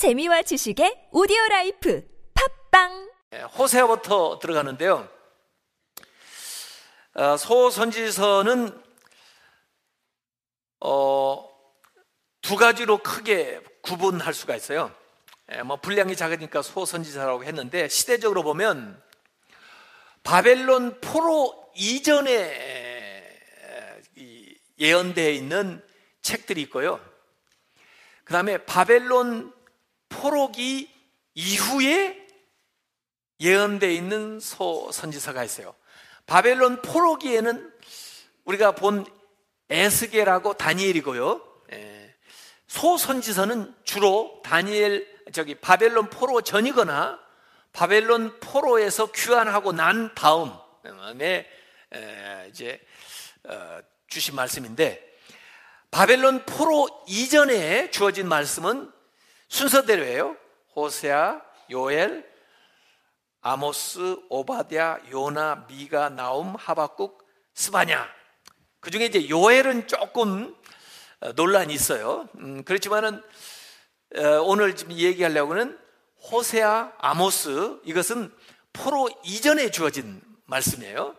재미와 지식의 오디오 라이프 팟빵 예, 호세아부터 들어가는데요. 어, 소선지서는 어, 두 가지로 크게 구분할 수가 있어요. 예, 뭐 분량이 작으니까 소선지서라고 했는데 시대적으로 보면 바벨론 포로 이전에 예언되어 있는 책들이 있고요. 그 다음에 바벨론 포로기 이후에 예언되어 있는 소 선지서가 있어요. 바벨론 포로기에는 우리가 본 에스겔하고 다니엘이고요. 예. 소 선지서는 주로 다니엘 저기 바벨론 포로 전이거나 바벨론 포로에서 귀환하고 난 다음에 이제 어, 주신 말씀인데 바벨론 포로 이전에 주어진 말씀은 순서대로예요. 호세아, 요엘, 아모스, 오바디아, 요나, 미가, 나움, 하박국, 스바냐. 그 중에 이제 요엘은 조금 어, 논란이 있어요. 음, 그렇지만은 어, 오늘 지금 얘기하려고는 호세아, 아모스 이것은 포로 이전에 주어진 말씀이에요.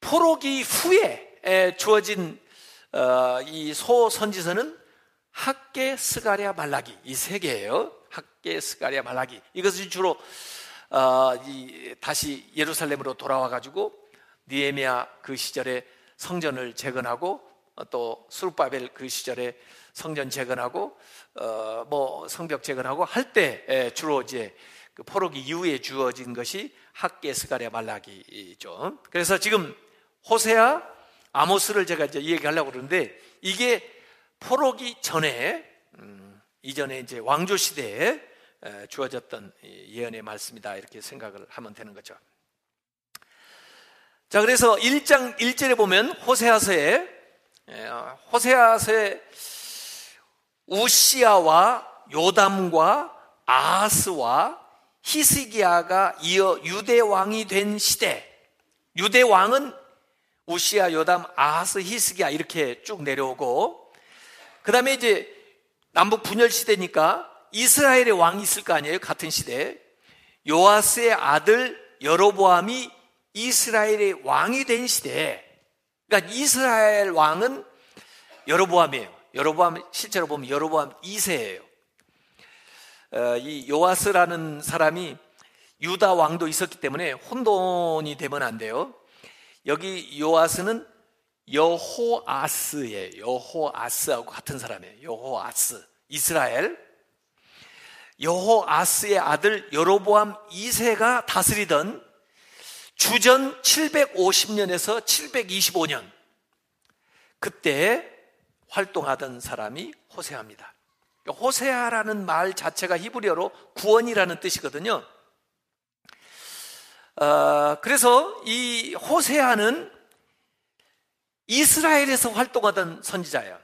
포로기 후에 주어진 어, 이소 선지서는 학계, 스가랴, 말라기 이 세 개예요. 학계, 스가랴, 말라기 이것을 주로 어, 이, 다시 예루살렘으로 돌아와 가지고 니에미아 그 시절에 성전을 재건하고 어, 또 수르바벨 그 시절에 성전 재건하고 어, 뭐 성벽 재건하고 할 때 주로 이제 그 포로기 이후에 주어진 것이 학계, 스가랴, 말라기죠. 그래서 지금 호세아, 아모스를 제가 이제 얘기하려고 그러는데 이게 포로기 전에 음, 이전에 이제 왕조 시대에 주어졌던 예언의 말씀이다 이렇게 생각을 하면 되는 거죠. 자 그래서 1장 1절에 보면 호세아서에 호세아서에 우시아와 요담과 아하스와 히스기야가 이어 유대 왕이 된 시대. 유대 왕은 우시아, 요담, 아하스, 히스기야 이렇게 쭉 내려오고 그 다음에 이제 남북 분열 시대니까 이스라엘의 왕이 있을 거 아니에요? 같은 시대에. 요아스의 아들 여로보암이 이스라엘의 왕이 된 시대에. 그러니까 이스라엘 왕은 여로보암이에요. 여로보암 실제로 보면 여로보암 2세예요. 어, 이 요아스라는 사람이 유다 왕도 있었기 때문에 혼돈이 되면 안 돼요. 여기 요아스는 여호아스예요. 여호아스하고 같은 사람이에요. 여호아스. 이스라엘. 여호아스의 아들 여로보암 2세가 다스리던 주전 750년에서 725년 그때 활동하던 사람이 호세아입니다. 호세아라는 말 자체가 히브리어로 구원이라는 뜻이거든요. 어, 그래서 이 호세아는 이스라엘에서 활동하던 선지자예요.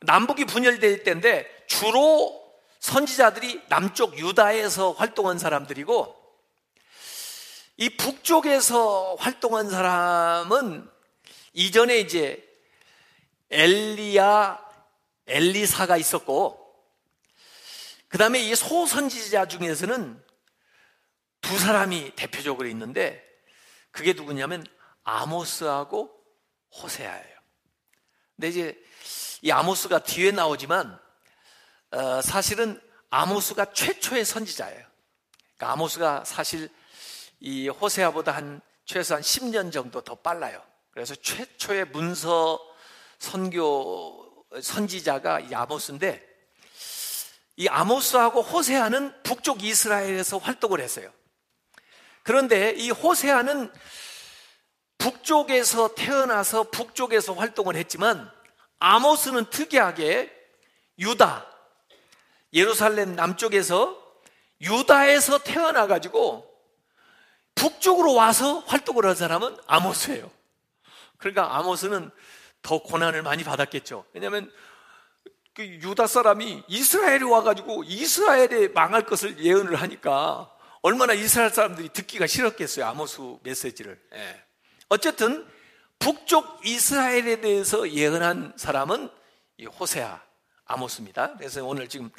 남북이 분열될 때인데 주로 선지자들이 남쪽 유다에서 활동한 사람들이고 이 북쪽에서 활동한 사람은 이전에 이제 엘리야, 엘리사가 있었고 그 다음에 이 소선지자 중에서는 두 사람이 대표적으로 있는데 그게 누구냐면 아모스하고 호세아예요. 근데 이제 이 아모스가 뒤에 나오지만 어, 사실은 아모스가 최초의 선지자예요. 그러니까 아모스가 사실 이 호세아보다 한 최소한 10년 정도 더 빨라요. 그래서 최초의 문서 선교 선지자가 이 아모스인데 이 아모스하고 호세아는 북쪽 이스라엘에서 활동을 했어요. 그런데 이 호세아는 북쪽에서 태어나서 북쪽에서 활동을 했지만 아모스는 특이하게 유다, 예루살렘 남쪽에서 유다에서 태어나 가지고 북쪽으로 와서 활동을 한 사람은 아모스예요. 그러니까 아모스는 더 고난을 많이 받았겠죠. 왜냐하면 그 유다 사람이 이스라엘에 와가지고 이스라엘에 망할 것을 예언을 하니까 얼마나 이스라엘 사람들이 듣기가 싫었겠어요. 아모스 메시지를. 예. 어쨌든 북쪽 이스라엘에 대해서 예언한 사람은 이 호세아, 아모스입니다. 그래서 오늘 지금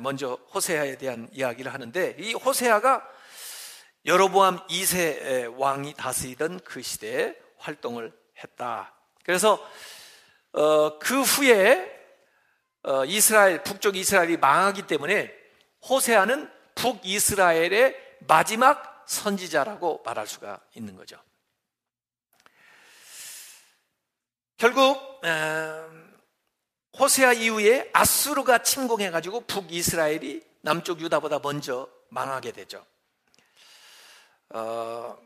먼저 호세아에 대한 이야기를 하는데 이 호세아가 여로보암 2세 왕이 다스리던 그 시대에 활동을 했다. 그래서 어, 그 후에 어, 이스라엘 북쪽 이스라엘이 망하기 때문에 호세아는 북 이스라엘의 마지막 선지자라고 말할 수가 있는 거죠. 결국 호세아 이후에 아수르가 침공해가지고 북이스라엘이 남쪽 유다보다 먼저 망하게 되죠. 어,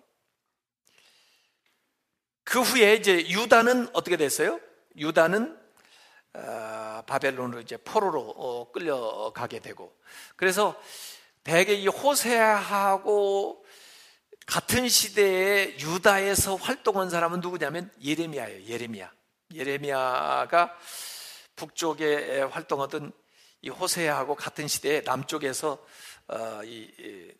그 후에 이제 유다는 어떻게 됐어요? 유다는 어, 바벨론으로 이제 포로로 어, 끌려가게 되고 그래서 대개 이 호세하고 같은 시대에 유다에서 활동한 사람은 누구냐면 예레미야예요. 예레미야. 예레미야가 북쪽에 활동하던 이 호세하고 같은 시대에 남쪽에서 어, 이,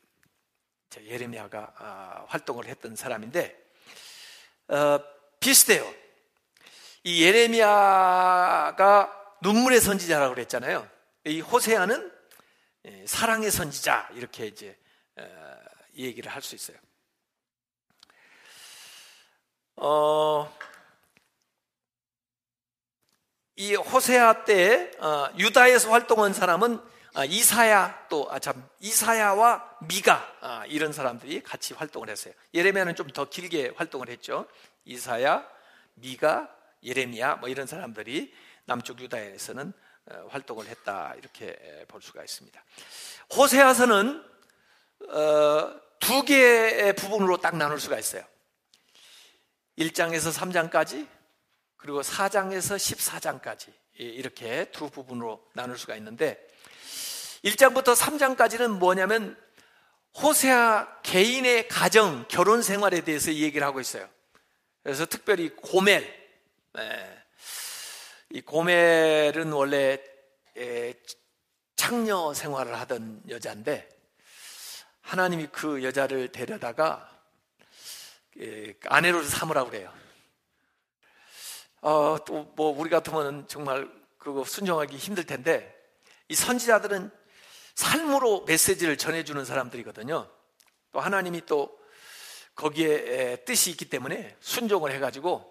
예레미야가 아, 활동을 했던 사람인데 어, 비슷해요. 이 예레미야가 눈물의 선지자라고 그랬잖아요. 이 호세아는 예, 사랑의 선지자 이렇게 이제 어, 얘기를 할 수 있어요. 어, 이 호세아 때 어, 유다에서 활동한 사람은 아, 이사야 또참 아, 이사야와 미가 아, 이런 사람들이 같이 활동을 했어요. 예레미야는 좀 더 길게 활동을 했죠. 이사야, 미가, 예레미야 뭐 이런 사람들이 남쪽 유다에서는 어, 활동을 했다 이렇게 볼 수가 있습니다. 호세아서는 어, 두 개의 부분으로 딱 나눌 수가 있어요. 1장에서 3장까지 그리고 4장에서 14장까지 이렇게 두 부분으로 나눌 수가 있는데 1장부터 3장까지는 뭐냐면 호세아 개인의 가정, 결혼 생활에 대해서 얘기를 하고 있어요. 그래서 특별히 고멜, 네. 이 고멜은 원래 창녀 생활을 하던 여자인데 하나님이 그 여자를 데려다가 아내로 삼으라고 그래요. 어, 또 뭐 우리 같으면 정말 그거 순종하기 힘들 텐데 이 선지자들은 삶으로 메시지를 전해주는 사람들이거든요. 또 하나님이 또 거기에 뜻이 있기 때문에 순종을 해가지고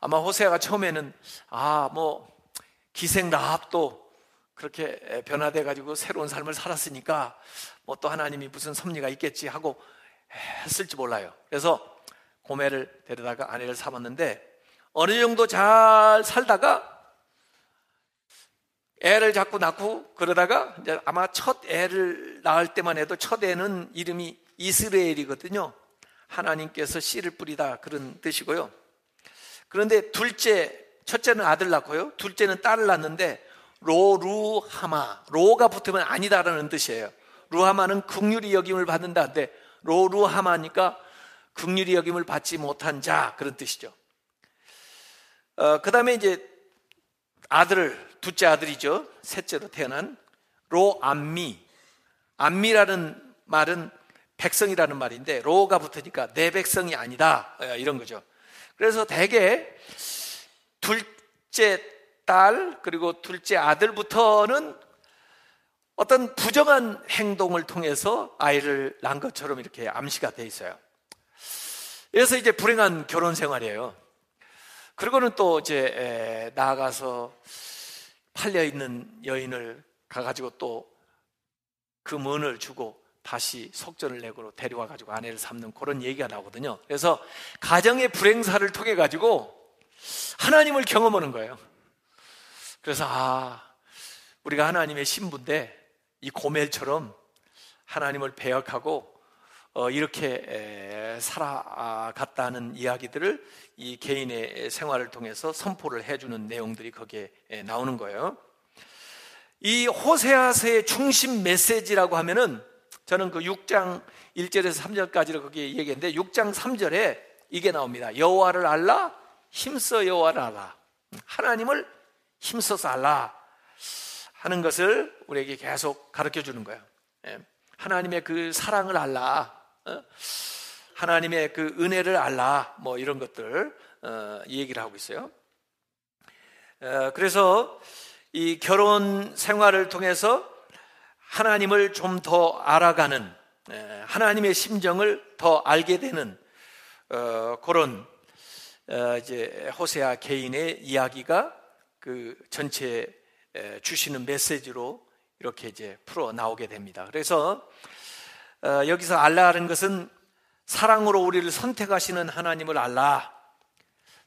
아마 호세아가 처음에는 아 뭐 기생 라합도 그렇게 변화돼 가지고 새로운 삶을 살았으니까 뭐 또 하나님이 무슨 섭리가 있겠지 하고 했을지 몰라요. 그래서 고매를 데려다가 아내를 삼았는데 어느 정도 잘 살다가 애를 자꾸 낳고 그러다가 이제 아마 첫 애를 낳을 때만 해도 첫 애는 이름이 이스라엘이거든요. 하나님께서 씨를 뿌리다 그런 뜻이고요. 그런데 둘째, 첫째는 아들 낳고요. 둘째는 딸을 낳는데 로루하마, 로가 붙으면 아니다라는 뜻이에요. 루하마는 극률이 여김을 받는다는데 로루하마니까 극률이 여김을 받지 못한 자 그런 뜻이죠. 어, 그 다음에 이제 아들을 둘째 아들이죠. 셋째로 태어난 로암미. 암미라는 말은 백성이라는 말인데 로가 붙으니까 내 백성이 아니다 어, 이런 거죠. 그래서 대개 둘째 딸 그리고 둘째 아들부터는 어떤 부정한 행동을 통해서 아이를 낳은 것처럼 이렇게 암시가 돼 있어요. 그래서 이제 불행한 결혼 생활이에요. 그리고는 또 이제 나아가서 팔려 있는 여인을 가가지고 또그 문을 주고 다시 속전을 내고 데려와 가지고 아내를 삼는 그런 얘기가 나오거든요. 그래서 가정의 불행사를 통해 가지고 하나님을 경험하는 거예요. 그래서 아 우리가 하나님의 신부인데 이 고멜처럼 하나님을 배역하고 어, 이렇게 살아갔다는 이야기들을 이 개인의 생활을 통해서 선포를 해주는 내용들이 거기에 나오는 거예요. 이 호세아서의 중심 메시지라고 하면은 저는 그 6장 1절에서 3절까지를 거기에 얘기했는데 6장 3절에 이게 나옵니다. 여호와를 알라 힘써 여호와를 알라 하나님을 힘써서 알라 하는 것을 우리에게 계속 가르쳐 주는 거예요. 예. 하나님의 그 사랑을 알라 어? 하나님의 그 은혜를 알라 뭐 이런 것들 어, 얘기를 하고 있어요. 어, 그래서 이 결혼 생활을 통해서 하나님을 좀 더 알아가는 예, 하나님의 심정을 더 알게 되는 어, 그런 어, 이제 호세아 개인의 이야기가 그 전체 주시는 메시지로 이렇게 이제 풀어 나오게 됩니다. 그래서 어, 여기서 알라하는 것은 사랑으로 우리를 선택하시는 하나님을 알라.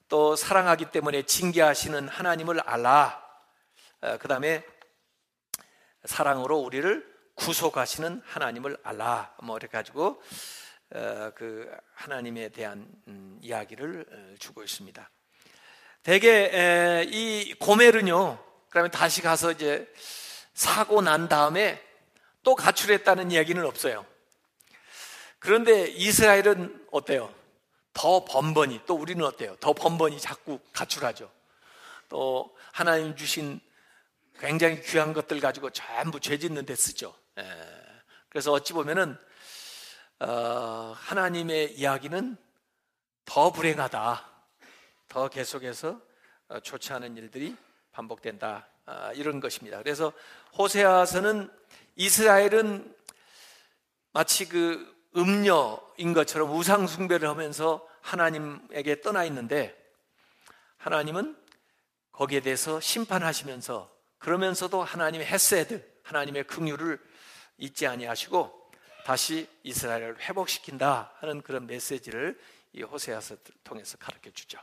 또 사랑하기 때문에 징계하시는 하나님을 알라. 어, 그 다음에 사랑으로 우리를 구속하시는 하나님을 알라. 뭐 이렇게 가지고 어, 그 하나님에 대한 음, 이야기를 어, 주고 있습니다. 대개 이 고멜은요. 그러면 다시 가서 이제 사고 난 다음에 또 가출했다는 이야기는 없어요. 그런데 이스라엘은 어때요? 더 번번이 또 우리는 어때요? 더 번번이 자꾸 가출하죠. 또 하나님 주신 굉장히 귀한 것들 가지고 전부 죄 짓는 데 쓰죠. 예. 그래서 어찌 보면은 어, 하나님의 이야기는 더 불행하다. 더 계속해서 어, 좋지 않은 일들이 반복된다. 아, 이런 것입니다. 그래서 호세아서는 이스라엘은 마치 그 음녀인 것처럼 우상 숭배를 하면서 하나님에게 떠나 있는데 하나님은 거기에 대해서 심판하시면서 그러면서도 하나님의 헤세드, 하나님의 긍휼을 잊지 아니하시고 다시 이스라엘을 회복시킨다 하는 그런 메시지를 이 호세아서 통해서 가르쳐 주죠.